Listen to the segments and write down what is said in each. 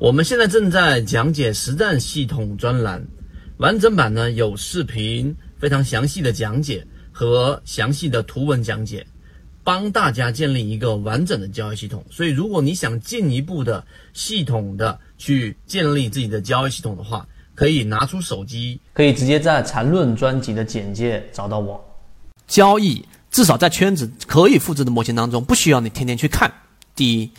我们现在正在讲解实战系统专栏，完整版呢有视频，非常详细的讲解和详细的图文讲解，帮大家建立一个完整的交易系统。所以，如果你想进一步的系统的去建立自己的交易系统的话，可以拿出手机，可以直接在缠论专辑的简介找到我。交易至少在圈子可以复制的模型当中，不需要你天天去看。第一，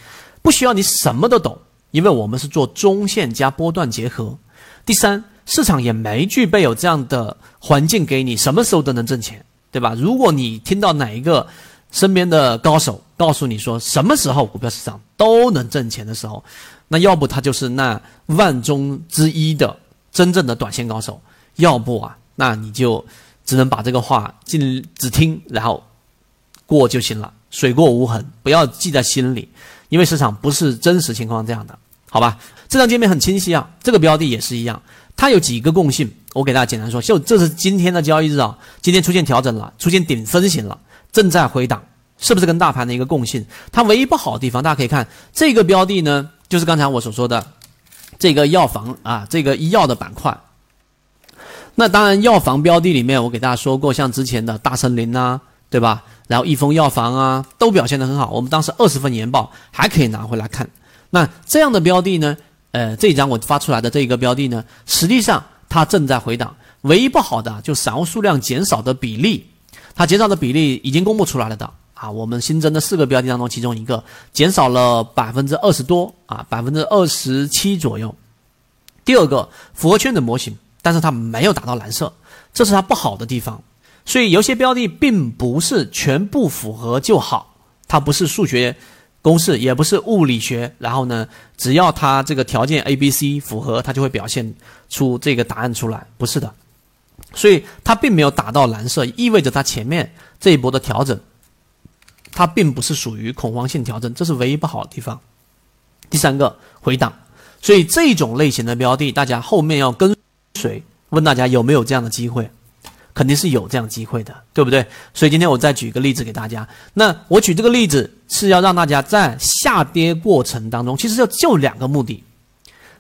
不需要你什么都懂。因为我们是做中线加波段结合，第三，市场也没具备有这样的环境给你什么时候都能挣钱，对吧？如果你听到哪一个身边的高手告诉你说什么时候股票市场都能挣钱的时候，那要不他就是那万中之一的真正的短线高手，要不啊，那你就只能把这个话尽只听然后过就行了，水过无痕，不要记在心里。因为市场不是真实情况这样的，好吧？这张界面很清晰啊，这个标的也是一样，它有几个共性，我给大家简单说，就这是今天的交易日啊，今天出现调整了，出现顶分型了，正在回档，是不是跟大盘的一个共性？它唯一不好的地方，大家可以看这个标的呢，就是刚才我所说的这个药房啊，这个医药的板块。那当然，药房标的里面，我给大家说过，像之前的大森林呐。对吧？然后益丰药房啊，都表现得很好。我们当时二十份研报还可以拿回来看。那这样的标的呢？呃，这一张我发出来的这一个标的呢，实际上它正在回档。唯一不好的就散户数量减少的比例，它减少的比例已经公布出来了的啊。我们新增的四个标的当中，其中一个减少了百分之二十多啊，百分之二十七左右。第二个符合圈的模型，但是它没有达到蓝色，这是它不好的地方。所以有些标的并不是全部符合就好，它不是数学公式，也不是物理学。然后呢，只要它这个条件 A、B、C 符合，它就会表现出这个答案出来，不是的。所以它并没有打到蓝色，意味着它前面这一波的调整，它并不是属于恐慌性调整，这是唯一不好的地方。第三个回档，所以这种类型的标的，大家后面要跟随。问大家有没有这样的机会？肯定是有这样机会的，对不对？所以今天我再举一个例子给大家。那我举这个例子是要让大家在下跌过程当中，其实就就两个目的。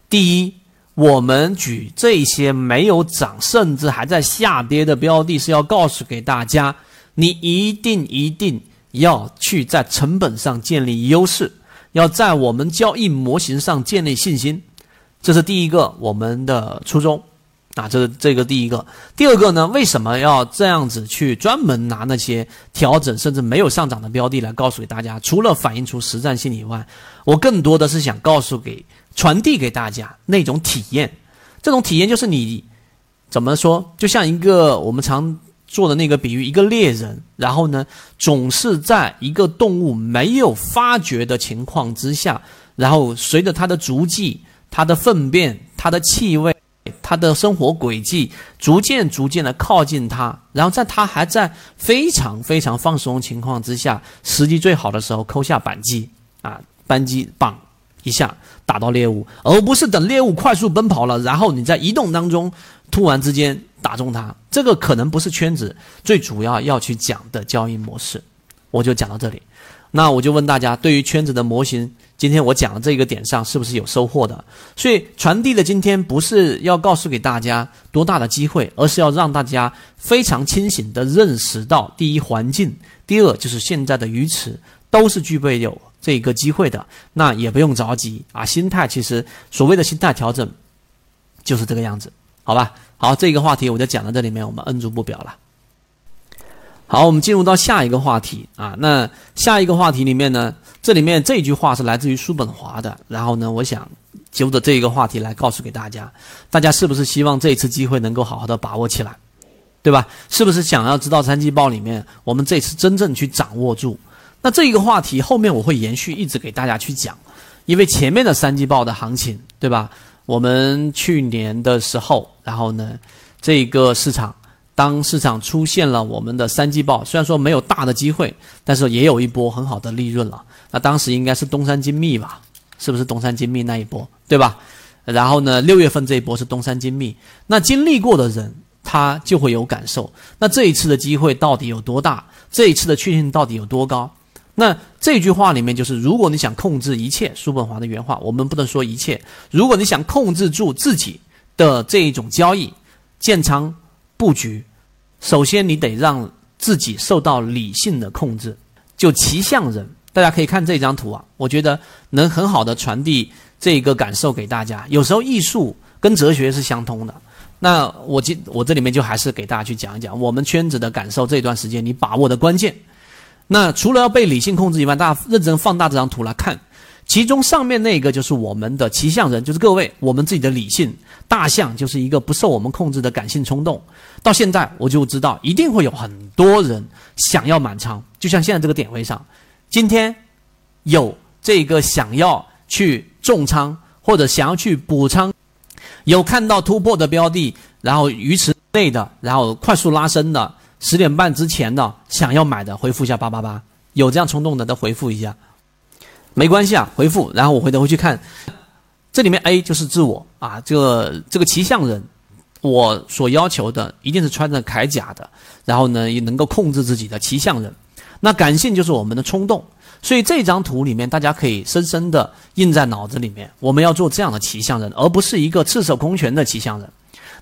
第一，我们举这些没有涨甚至还在下跌的标的，是要告诉给大家，你一定一定要去在成本上建立优势，要在我们交易模型上建立信心，这是第一个我们的初衷。啊，这这个第一个，第二个呢？为什么要这样子去专门拿那些调整甚至没有上涨的标的来告诉给大家？除了反映出实战性以外，我更多的是想告诉给、传递给大家那种体验。这种体验就是你怎么说？就像一个我们常做的那个比喻，一个猎人，然后呢，总是在一个动物没有发觉的情况之下，然后随着它的足迹、它的粪便、它的气味。他的生活轨迹逐渐逐渐的靠近他，然后在他还在非常非常放松情况之下，时机最好的时候扣下扳机啊，扳机绑一下打到猎物，而不是等猎物快速奔跑了，然后你在移动当中突然之间打中它。这个可能不是圈子最主要要去讲的交易模式，我就讲到这里。那我就问大家，对于圈子的模型。今天我讲的这个点上是不是有收获的？所以传递的今天不是要告诉给大家多大的机会，而是要让大家非常清醒的认识到：第一，环境；第二，就是现在的鱼池都是具备有这个机会的。那也不用着急啊，心态其实所谓的心态调整就是这个样子，好吧？好，这个话题我就讲到这里面，我们摁住不表了。好，我们进入到下一个话题啊。那下一个话题里面呢，这里面这句话是来自于叔本华的。然后呢，我想就着这一个话题来告诉给大家，大家是不是希望这一次机会能够好好的把握起来，对吧？是不是想要知道三季报里面我们这次真正去掌握住？那这一个话题后面我会延续一直给大家去讲，因为前面的三季报的行情，对吧？我们去年的时候，然后呢，这个市场。当市场出现了我们的三季报，虽然说没有大的机会，但是也有一波很好的利润了。那当时应该是东山精密吧？是不是东山精密那一波，对吧？然后呢，六月份这一波是东山精密。那经历过的人，他就会有感受。那这一次的机会到底有多大？这一次的确定性到底有多高？那这句话里面就是，如果你想控制一切，叔本华的原话，我们不能说一切。如果你想控制住自己的这一种交易、建仓布局，首先你得让自己受到理性的控制。就骑象人，大家可以看这张图啊，我觉得能很好的传递这个感受给大家。有时候艺术跟哲学是相通的。那我今我这里面就还是给大家去讲一讲我们圈子的感受，这段时间你把握的关键。那除了要被理性控制以外，大家认真放大这张图来看，其中上面那个就是我们的骑象人，就是各位我们自己的理性；大象就是一个不受我们控制的感性冲动。到现在我就知道，一定会有很多人想要满仓，就像现在这个点位上，今天有这个想要去重仓或者想要去补仓，有看到突破的标的，然后鱼池内的，然后快速拉升的。十点半之前的想要买的，回复一下八八八，有这样冲动的都回复一下，没关系啊，回复，然后我回头会去看，这里面 A 就是自我啊，这个这个骑象人，我所要求的一定是穿着铠甲的，然后呢也能够控制自己的骑象人，那感性就是我们的冲动，所以这张图里面大家可以深深的印在脑子里面，我们要做这样的骑象人，而不是一个赤手空拳的骑象人。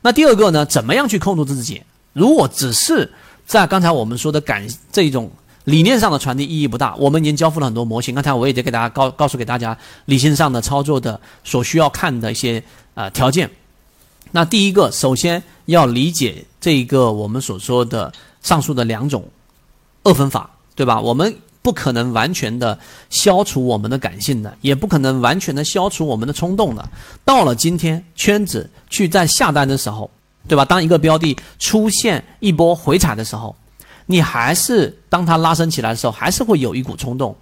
那第二个呢，怎么样去控制自己？如果只是在刚才我们说的感这种理念上的传递意义不大，我们已经交付了很多模型。刚才我也得给大家告告诉给大家理性上的操作的所需要看的一些呃条件。那第一个，首先要理解这一个我们所说的上述的两种二分法，对吧？我们不可能完全的消除我们的感性的，也不可能完全的消除我们的冲动的。到了今天，圈子去在下单的时候。对吧？当一个标的出现一波回踩的时候，你还是当它拉升起来的时候，还是会有一股冲动，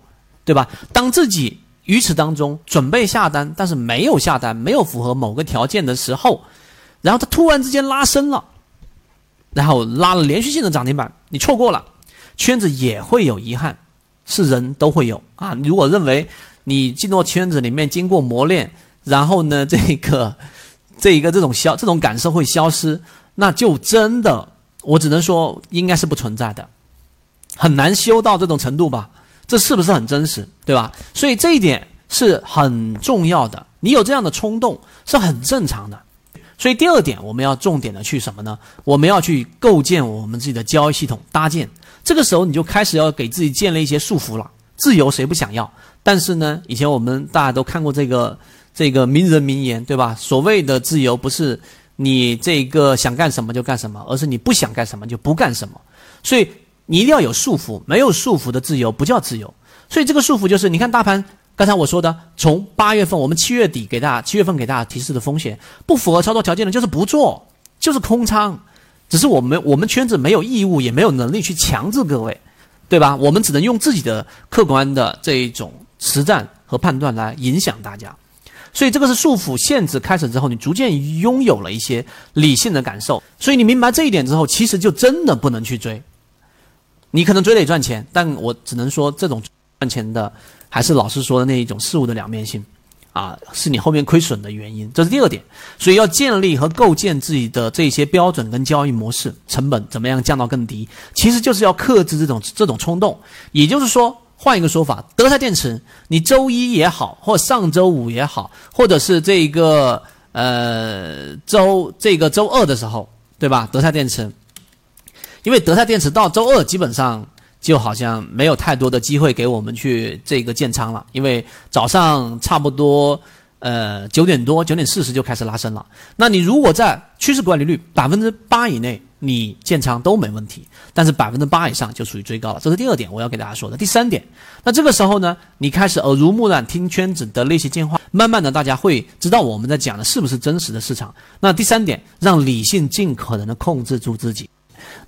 对吧？当自己于此当中准备下单，但是没有下单，没有符合某个条件的时候，然后它突然之间拉升了，然后拉了连续性的涨停板，你错过了，圈子也会有遗憾，是人都会有啊。如果认为你进入圈子里面经过磨练，然后呢，这个。这一个这种消这种感受会消失，那就真的我只能说应该是不存在的，很难修到这种程度吧？这是不是很真实？对吧？所以这一点是很重要的。你有这样的冲动是很正常的。所以第二点，我们要重点的去什么呢？我们要去构建我们自己的交易系统搭建。这个时候你就开始要给自己建立一些束缚了。自由谁不想要？但是呢，以前我们大家都看过这个。这个名人名言，对吧？所谓的自由，不是你这个想干什么就干什么，而是你不想干什么就不干什么。所以你一定要有束缚，没有束缚的自由不叫自由。所以这个束缚就是，你看大盘，刚才我说的，从八月份我们七月底给大家，七月份给大家提示的风险不符合操作条件的，就是不做，就是空仓。只是我们我们圈子没有义务，也没有能力去强制各位，对吧？我们只能用自己的客观的这一种实战和判断来影响大家。所以这个是束缚限制开始之后，你逐渐拥有了一些理性的感受。所以你明白这一点之后，其实就真的不能去追。你可能追得赚钱，但我只能说，这种赚钱的还是老师说的那一种事物的两面性，啊，是你后面亏损的原因。这是第二点。所以要建立和构建自己的这些标准跟交易模式，成本怎么样降到更低，其实就是要克制这种这种冲动。也就是说。换一个说法，德赛电池，你周一也好，或上周五也好，或者是这个呃周这个周二的时候，对吧？德赛电池，因为德赛电池到周二基本上就好像没有太多的机会给我们去这个建仓了，因为早上差不多。呃，九点多，九点四十就开始拉升了。那你如果在趋势管理率百分之八以内，你建仓都没问题。但是百分之八以上就属于追高了。这是第二点，我要给大家说的。第三点，那这个时候呢，你开始耳濡目染，听圈子的那些进化，慢慢的大家会知道我们在讲的是不是真实的市场。那第三点，让理性尽可能的控制住自己。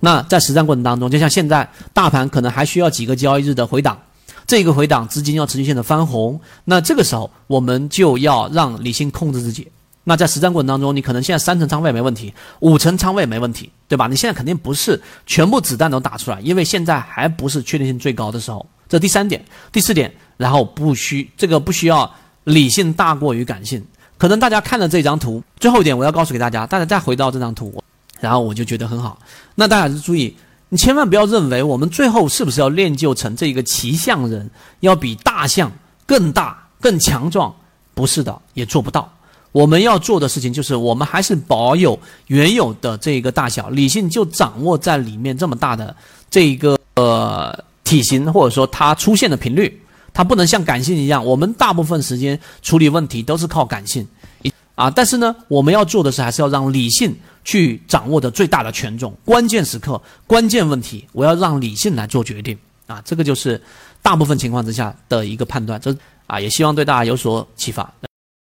那在实战过程当中，就像现在大盘可能还需要几个交易日的回档。这个回档资金要持续性的翻红，那这个时候我们就要让理性控制自己。那在实战过程当中，你可能现在三成仓位没问题，五成仓位没问题，对吧？你现在肯定不是全部子弹都打出来，因为现在还不是确定性最高的时候。这第三点，第四点，然后不需这个不需要理性大过于感性。可能大家看了这张图，最后一点我要告诉给大家，大家再回到这张图，然后我就觉得很好。那大家注意。你千万不要认为我们最后是不是要练就成这个骑象人，要比大象更大、更强壮？不是的，也做不到。我们要做的事情就是，我们还是保有原有的这个大小，理性就掌握在里面这么大的这一个呃体型，或者说它出现的频率，它不能像感性一样，我们大部分时间处理问题都是靠感性，啊，但是呢，我们要做的是，还是要让理性去掌握的最大的权重，关键时刻、关键问题，我要让理性来做决定，啊，这个就是大部分情况之下的一个判断，这啊，也希望对大家有所启发。